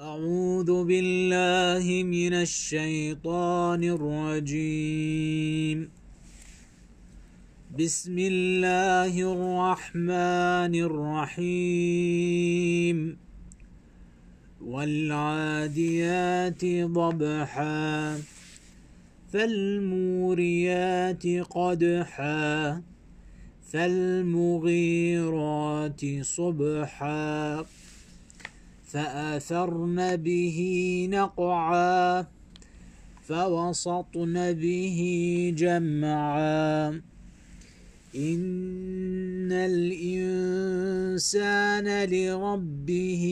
أعوذ بالله من الشيطان الرجيم. بسم الله الرحمن الرحيم. والعاديات ضبحا فالموريات قدحا فالمغيرات صبحا. فأثرن به نقعا فوسطن به جمعا إن الإنسان لربه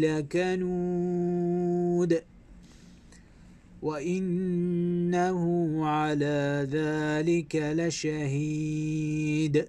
لكنود وإنه على ذلك لشهيد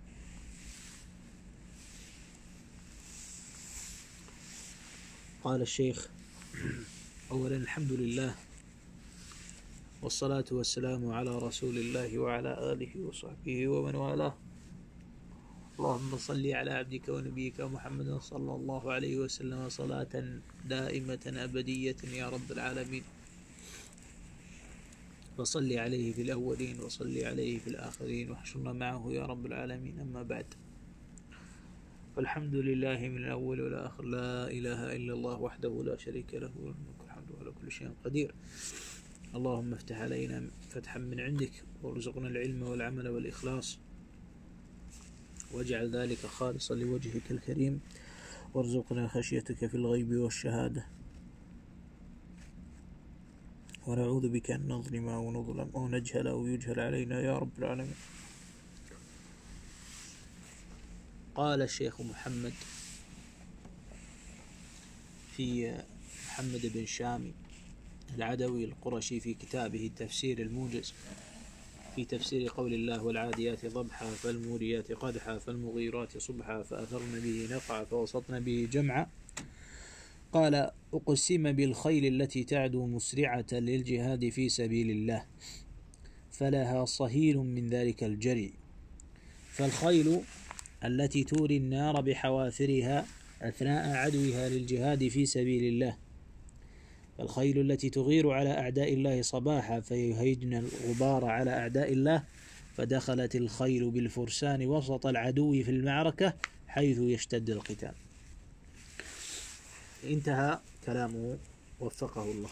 قال الشيخ. أولا الحمد لله والصلاة والسلام على رسول الله وعلى آله وصحبه ومن والاه. اللهم صل على عبدك ونبيك محمد صلى الله عليه وسلم صلاة دائمة أبدية يا رب العالمين. وصل عليه في الأولين وصل عليه في الآخرين واحشرنا معه يا رب العالمين. أما بعد. والحمد لله من الأول والآخر لا إله إلا الله وحده لا شريك له الملك الحمد على كل شيء قدير. اللهم افتح علينا فتحا من عندك وارزقنا العلم والعمل والإخلاص. واجعل ذلك خالصا لوجهك الكريم. وارزقنا خشيتك في الغيب والشهادة. ونعوذ بك أن نظلم أو نظلم أو نجهل أو يجهل علينا يا رب العالمين. قال الشيخ محمد في محمد بن شامي العدوي القرشي في كتابه التفسير الموجز في تفسير قول الله والعاديات ضبحا فالموريات قدحا فالمغيرات صبحا فأثرن به نقعا فوسطن به جمعا. قال أقسم بالخيل التي تعدو مسرعة للجهاد في سبيل الله فلها صهيل من ذلك الجري فالخيل التي توري النار بحوافرها أثناء عدوها للجهاد في سبيل الله. الخيل التي تغير على أعداء الله صباحا فيهيجن الغبار على أعداء الله فدخلت الخيل بالفرسان وسط العدو في المعركة حيث يشتد القتال. انتهى كلامه. وفقه الله.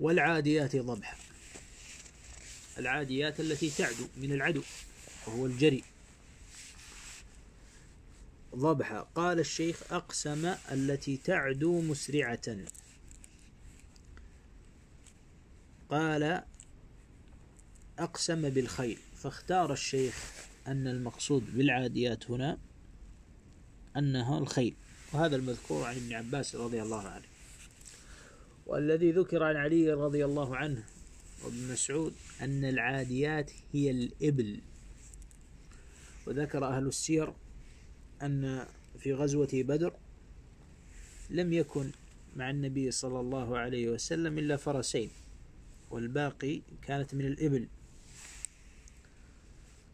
والعاديات ضبحا. العاديات التي تعدو من العدو وهو الجري. ضبحة قال الشيخ أقسم التي تعدو مسرعة. قال أقسم بالخيل. فاختار الشيخ أن المقصود بالعاديات هنا أنها الخيل. وهذا المذكور عن ابن عباس رضي الله عنه. والذي ذكر عن علي رضي الله عنه وابن مسعود أن العاديات هي الإبل. وذكر أهل السير أن في غزوة بدر لم يكن مع النبي صلى الله عليه وسلم إلا فرسين والباقي كانت من الإبل.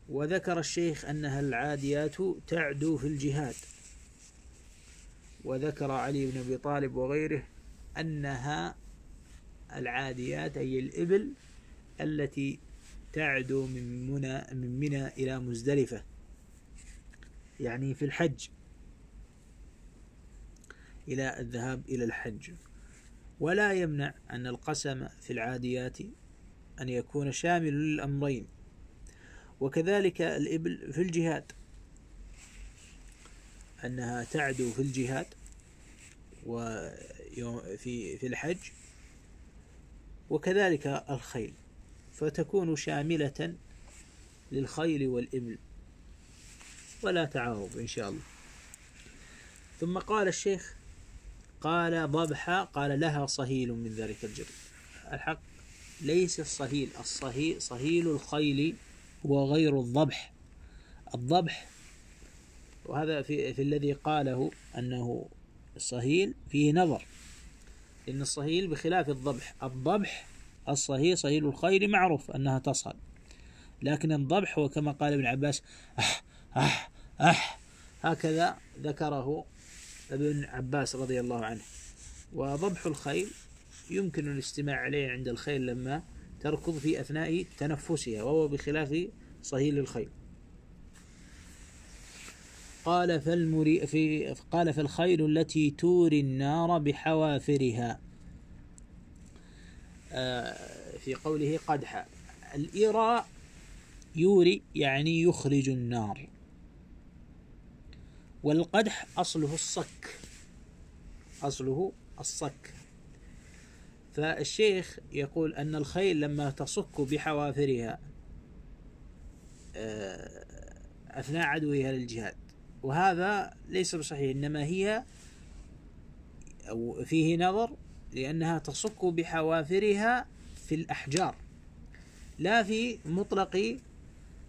وذكر الشيخ أنها العاديات تعدو في الجهاد. وذكر علي بن أبي طالب وغيره أنها العاديات أي الإبل التي تعدو من منى من منى إلى مزدلفة. يعني في الحج. إلى الذهاب إلى الحج. ولا يمنع أن القسم في العاديات أن يكون شامل للأمرين. وكذلك الإبل في الجهاد. أنها تعدو في الجهاد وفي في الحج. وكذلك الخيل. فتكون شاملة للخيل والإبل. ولا تعارض إن شاء الله. ثم قال الشيخ قال ضبحة قال لها صهيل من ذلك الجلد الحق ليس الصهيل الصهيل صهيل الخيل هو غير الضبح. الضبح وهذا في, في الذي قاله أنه الصهيل فيه نظر. إن الصهيل بخلاف الضبح الضبح الصهيل صهيل الخيل معروف أنها تصهل لكن الضبح هو كما قال ابن عباس أح أح أح. هكذا ذكره ابن عباس رضي الله عنه. وضبح الخيل يمكن الاستماع عليه عند الخيل لما تركض في أثناء تنفسها وهو بخلاف صهيل الخيل. قال فالمري في قال فالخيل التي توري النار بحوافرها. آه، في قوله قدح. الإيراء يوري يعني يخرج النار. والقدح أصله الصك. أصله الصك. فالشيخ يقول أن الخيل لما تصك بحوافرها آه، أثناء عدوها للجهاد. وهذا ليس بصحيح إنما هي أو فيه نظر لأنها تصك بحوافرها في الأحجار لا في مطلق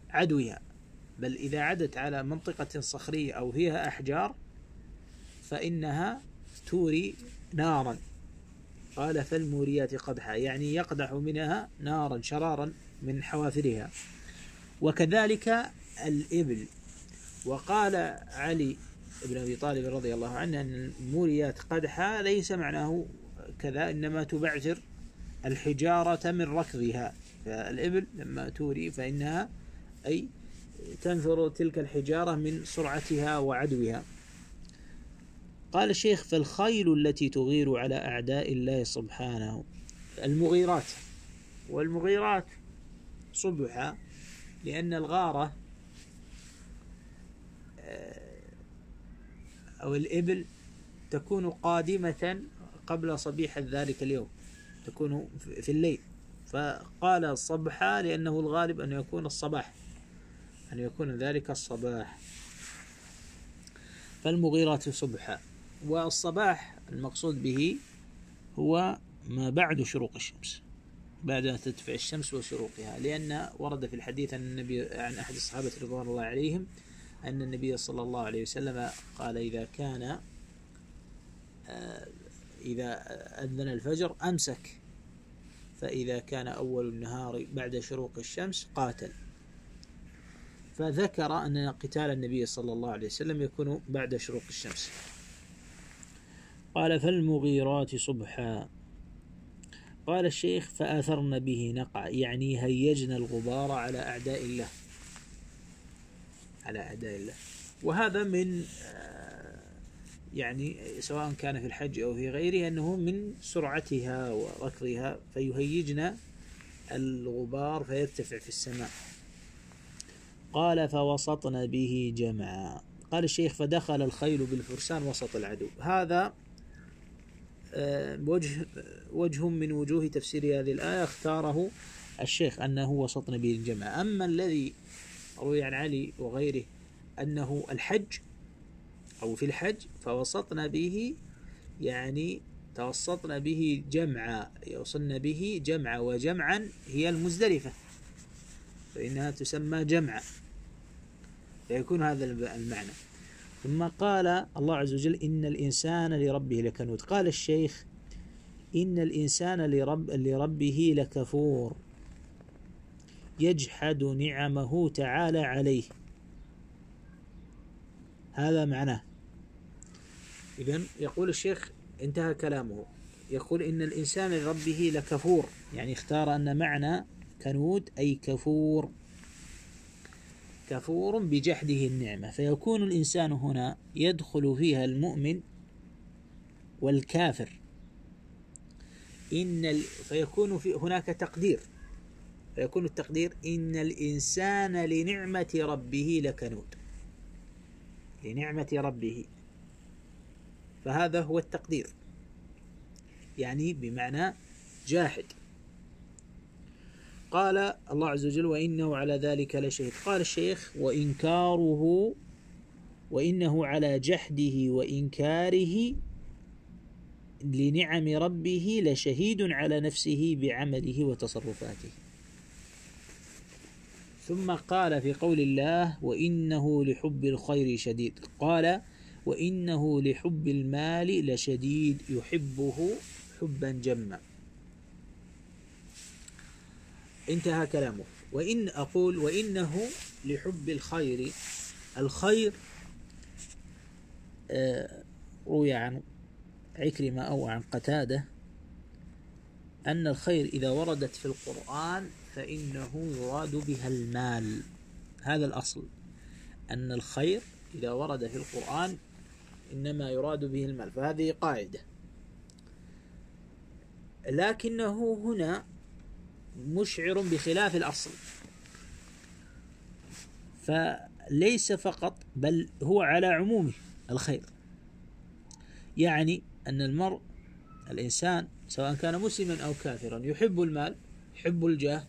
عدوها. بل إذا عدت على منطقة صخرية أو فيها أحجار فإنها توري نارا. قال فالموريات قدحا يعني يقدح منها نارا شرارا من حوافرها. وكذلك الإبل. وقال علي بن أبي طالب رضي الله عنه أن الموريات قدحا ليس معناه كذا إنما تبعثر الحجارة من ركضها. فالإبل لما توري فإنها أي تنثر تلك الحجارة من سرعتها وعدوها. قال الشيخ فالخيل التي تغير على أعداء الله سبحانه المغيرات. والمغيرات صبحا لأن الغارة آه، أو الإبل تكون قادمة قبل صبيح ذلك اليوم تكون في الليل. فقال صبحا لأنه الغالب أن يكون الصباح. أن يكون ذلك الصباح. فالمغيرات صبحا. والصباح المقصود به هو ما بعد شروق الشمس. بعد أن تدفع الشمس وشروقها. لأن ورد في الحديث عن النبي عن أحد الصحابة رضوان الله عليهم أن النبي صلى الله عليه وسلم قال إذا كان آه، إذا أذن الفجر أمسك. فإذا كان أول النهار بعد شروق الشمس قاتل. فذكر أن قتال النبي صلى الله عليه وسلم يكون بعد شروق الشمس. قال فالمغيرات صبحا. قال الشيخ فآثرن به نقع يعني هيجنا الغبار على أعداء الله. على أعداء الله. وهذا من آه، يعني سواء كان في الحج أو في غيره أنه من سرعتها وركضها فيهيجنا الغبار فيرتفع في السماء. قال فوسطن به جمعا قال الشيخ فدخل الخيل بالفرسان وسط العدو. هذا آه، وجه وجه من وجوه تفسير هذه الآية اختاره الشيخ أنه وسطن به الجمع أما الذي روي عن علي وغيره أنه الحج أو في الحج فوسطنا به يعني توسطنا به جمعا يوصلنا به جمعا وجمعا هي المزدلفة فإنها تسمى جمعا فيكون هذا المعنى. ثم قال الله عز وجل إن الإنسان لربه لكنود. قال الشيخ إن الإنسان لرب لربه لكفور. يجحد نعمه تعالى عليه. هذا معناه. إذن يقول الشيخ انتهى كلامه. يقول إن الإنسان لربه لكفور. يعني اختار أن معنى كنود أي كفور. كفور بجحده النعمة. فيكون الإنسان هنا يدخل فيها المؤمن والكافر. إن ال... فيكون في هناك تقدير. فيكون التقدير إن الإنسان لنعمة ربه لكنود. لنعمة ربه. فهذا هو التقدير. يعني بمعنى جاحد. قال الله عز وجل وإنه على ذلك لشهيد. قال الشيخ وإنكاره وإنه على جحده وإنكاره لنعم ربه لشهيد على نفسه بعمله وتصرفاته. ثم قال في قول الله وإنه لحب الخير شديد. قال وإنه لحب المال لشديد يحبه حبا جما. انتهى كلامه. وإن أقول وإنه لحب الخير الخير آه، روي عن عكرمة أو عن قتادة أن الخير إذا وردت في القرآن فإنه يراد بها المال. هذا الأصل. أن الخير إذا ورد في القرآن إنما يراد به المال. فهذه قاعدة. لكنه هنا مشعر بخلاف الأصل. فليس فقط بل هو على عمومه الخير. يعني أن المرء الإنسان سواء كان مسلما أو كافرا يحب المال يحب الجاه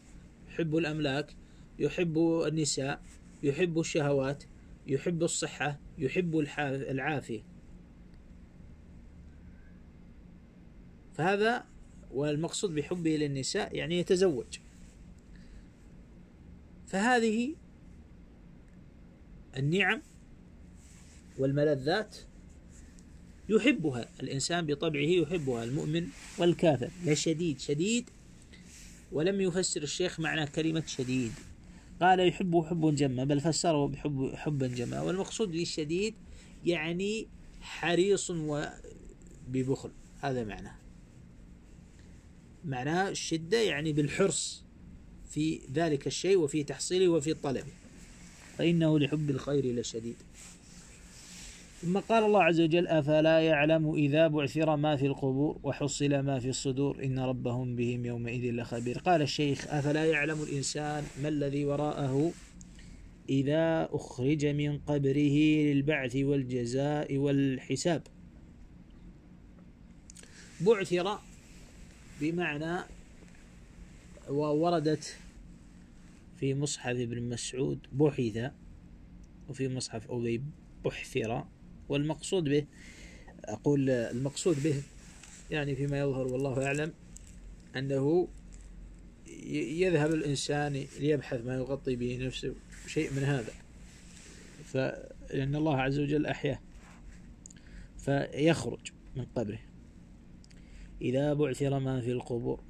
يحب الأملاك يحب النساء يحب الشهوات يحب الصحة يحب العافية. فهذا والمقصود بحبه للنساء يعني يتزوج. فهذه النعم والملذات يحبها الإنسان بطبعه يحبها المؤمن والكافر. لا شديد شديد. ولم يفسر الشيخ معنى كلمة شديد. قال يحب حب جما بل فسره بحب حبا جما والمقصود بالشديد يعني حريص وببخل هذا معناه. معناه الشدة يعني بالحرص في ذلك الشيء وفي تحصيله وفي طلبه. فإنه لحب الخير لشديد. ثم قال الله عز وجل أفلا يعلم إذا بعثر ما في القبور وحصل ما في الصدور إن ربهم بهم يومئذ لخبير. قال الشيخ أفلا يعلم الإنسان ما الذي وراءه إذا أخرج من قبره للبعث والجزاء والحساب؟ بعثر بمعنى ووردت في مصحف ابن مسعود بحث وفي مصحف أبي بحثر والمقصود به أقول المقصود به يعني فيما يظهر والله أعلم أنه يذهب الإنسان ليبحث ما يغطي به نفسه شيء من هذا. فلأن الله عز وجل أحياه فيخرج من قبره. إذا بعثر ما في القبور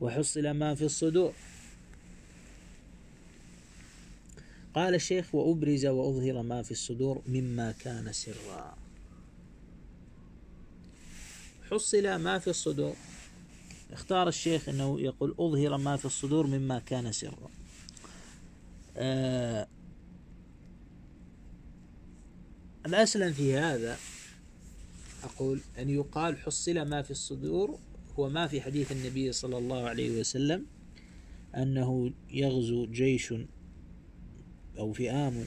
وحصل ما في الصدور. قال الشيخ وأبرز وأظهر ما في الصدور مما كان سرا. حصل ما في الصدور. اختار الشيخ أنه يقول أظهر ما في الصدور مما كان سرا. آه الأسلم في هذا أقول أن يقال حصل ما في الصدور هو ما في حديث النبي صلى الله عليه وسلم أنه يغزو جيش أو فئام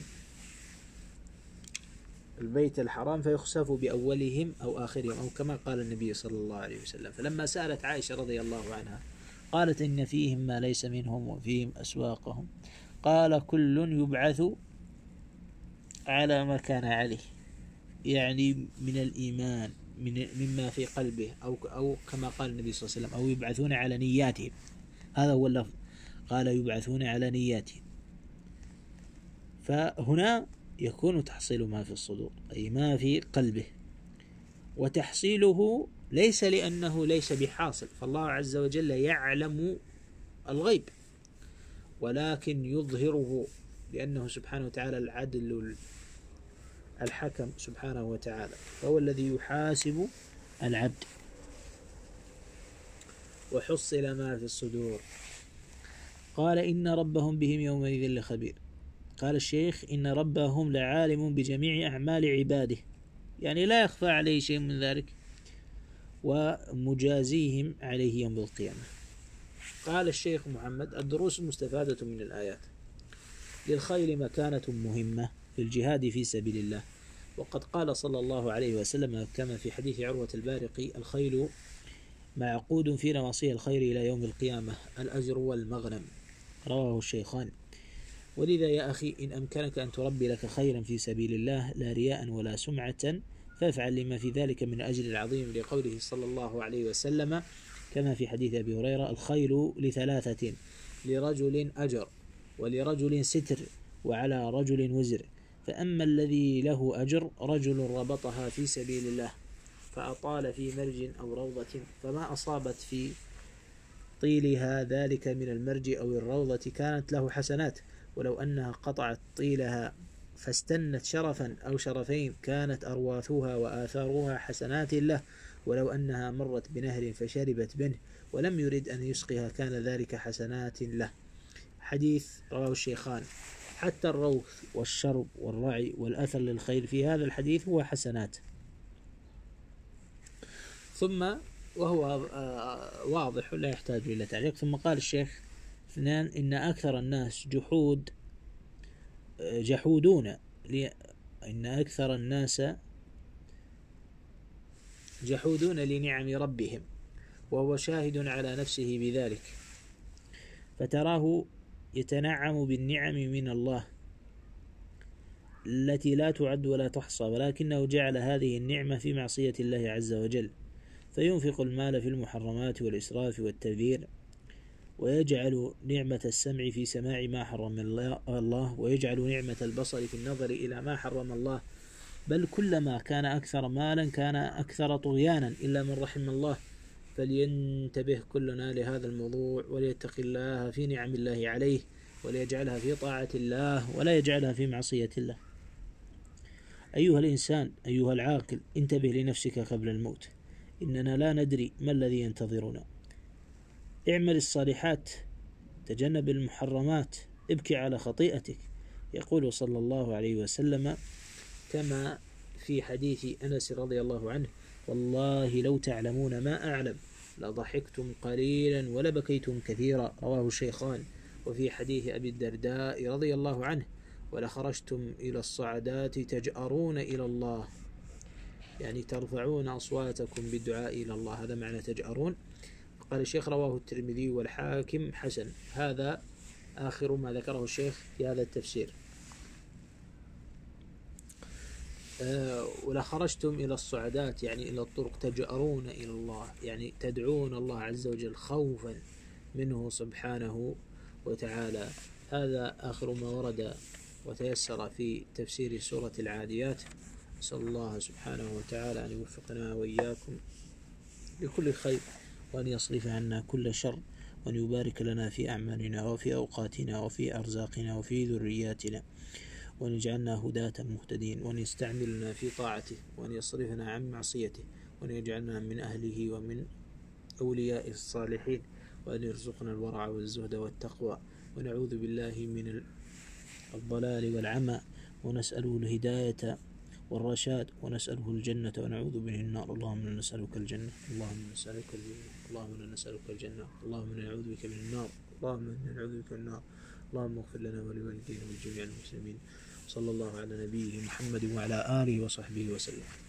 البيت الحرام فيخسف بأولهم أو آخرهم أو كما قال النبي صلى الله عليه وسلم. فلما سألت عائشة رضي الله عنها قالت إن فيهم ما ليس منهم وفيهم أسواقهم. قال كل يبعث على ما كان عليه. يعني من الإيمان من مما في قلبه أو أو كما قال النبي صلى الله عليه وسلم أو يبعثون على نياتهم. هذا هو اللفظ. قال يبعثون على نياتهم. فهنا يكون تحصيل ما في الصدور أي ما في قلبه. وتحصيله ليس لأنه ليس بحاصل فالله عز وجل يعلم الغيب ولكن يظهره لأنه سبحانه وتعالى العدل الحكم سبحانه وتعالى فهو الذي يحاسب العبد. وحصل ما في الصدور. قال إن ربهم بهم يومئذ لخبير. قال الشيخ إن ربهم لعالم بجميع أعمال عباده. يعني لا يخفى عليه شيء من ذلك. ومجازيهم عليه يوم القيامة. قال الشيخ محمد الدروس المستفادة من الآيات. للخيل مكانة مهمة. في الجهاد في سبيل الله. وقد قال صلى الله عليه وسلم كما في حديث عروة البارقي الخيل معقود في نواصي الخير إلى يوم القيامة الأجر والمغنم. رواه الشيخان. ولذا يا أخي إن أمكنك أن تربي لك خيرا في سبيل الله لا رياء ولا سمعة فافعل لما في ذلك من أجل العظيم لقوله صلى الله عليه وسلم كما في حديث أبي هريرة الخيل لثلاثة لرجل أجر ولرجل ستر وعلى رجل وزر. فأما الذي له أجر رجل ربطها في سبيل الله فأطال في مرج أو روضة فما أصابت في طيلها ذلك من المرج أو الروضة كانت له حسنات. ولو أنها قطعت طيلها فاستنت شرفا أو شرفين كانت أرواثها وآثارها حسنات له. ولو أنها مرت بنهر فشربت منه ولم يرد أن يسقها كان ذلك حسنات له. حديث رواه الشيخان. حتى الروث والشرب والرعي والأثر للخير في هذا الحديث هو حسنات. ثم وهو آه، واضح لا يحتاج إلى تعليق. ثم قال الشيخ اثنان إن أكثر الناس جحود آه، جحودون. إن أكثر الناس جحودون لنعم ربهم وهو شاهد على نفسه بذلك. فتراه يتنعم بالنعم من الله التي لا تعد ولا تحصى ولكنه جعل هذه النعمة في معصية الله عز وجل. فينفق المال في المحرمات والإسراف والتبذير ويجعل نعمة السمع في سماع ما حرم الله ويجعل نعمة البصر في النظر إلى ما حرم الله. بل كلما كان أكثر مالا كان أكثر طغيانا إلا من رحم الله. فلينتبه كلنا لهذا الموضوع وليتق الله في نعم الله عليه وليجعلها في طاعة الله ولا يجعلها في معصية الله. أيها الإنسان أيها العاقل انتبه لنفسك قبل الموت. إننا لا ندري ما الذي ينتظرنا. اعمل الصالحات تجنب المحرمات ابكي على خطيئتك. يقول صلى الله عليه وسلم كما في حديث أنس رضي الله عنه والله لو تعلمون ما أعلم لضحكتم قليلا ولبكيتم كثيرا. رواه الشيخان. وفي حديث أبي الدرداء رضي الله عنه ولخرجتم إلى الصعدات تجأرون إلى الله. يعني ترفعون أصواتكم بالدعاء إلى الله. هذا معنى تجأرون. قال الشيخ رواه الترمذي والحاكم حسن. هذا آخر ما ذكره الشيخ في هذا التفسير. أه ولا خرجتم إلى الصعدات يعني إلى الطرق تجأرون إلى الله يعني تدعون الله عز وجل خوفا منه سبحانه وتعالى. هذا آخر ما ورد وتيسر في تفسير سورة العاديات. نسأل الله سبحانه وتعالى أن يوفقنا وإياكم لكل خير وأن يصرف عنا كل شر وأن يبارك لنا في أعمالنا وفي أوقاتنا وفي أرزاقنا وفي ذرياتنا. وأن يجعلنا هداة مهتدين وأن يستعملنا في طاعته وأن يصرفنا عن معصيته وأن يجعلنا من أهله ومن أولياء الصالحين وأن يرزقنا الورع والزهد والتقوى. ونعوذ بالله من الضلال والعمى ونسأله الهداية والرشاد ونسأله الجنة ونعوذ به النار. اللهم إنا نسألك الجنة اللهم نسألك الجنة اللهم إنا نسألك الجنة اللهم إنا نعوذ بك من النار اللهم إنا نعوذ بك من النار. اللهم اغفر لنا ولوالدينا ولجميع المسلمين. صلى الله على نبيه محمد وعلى آله وصحبه وسلم.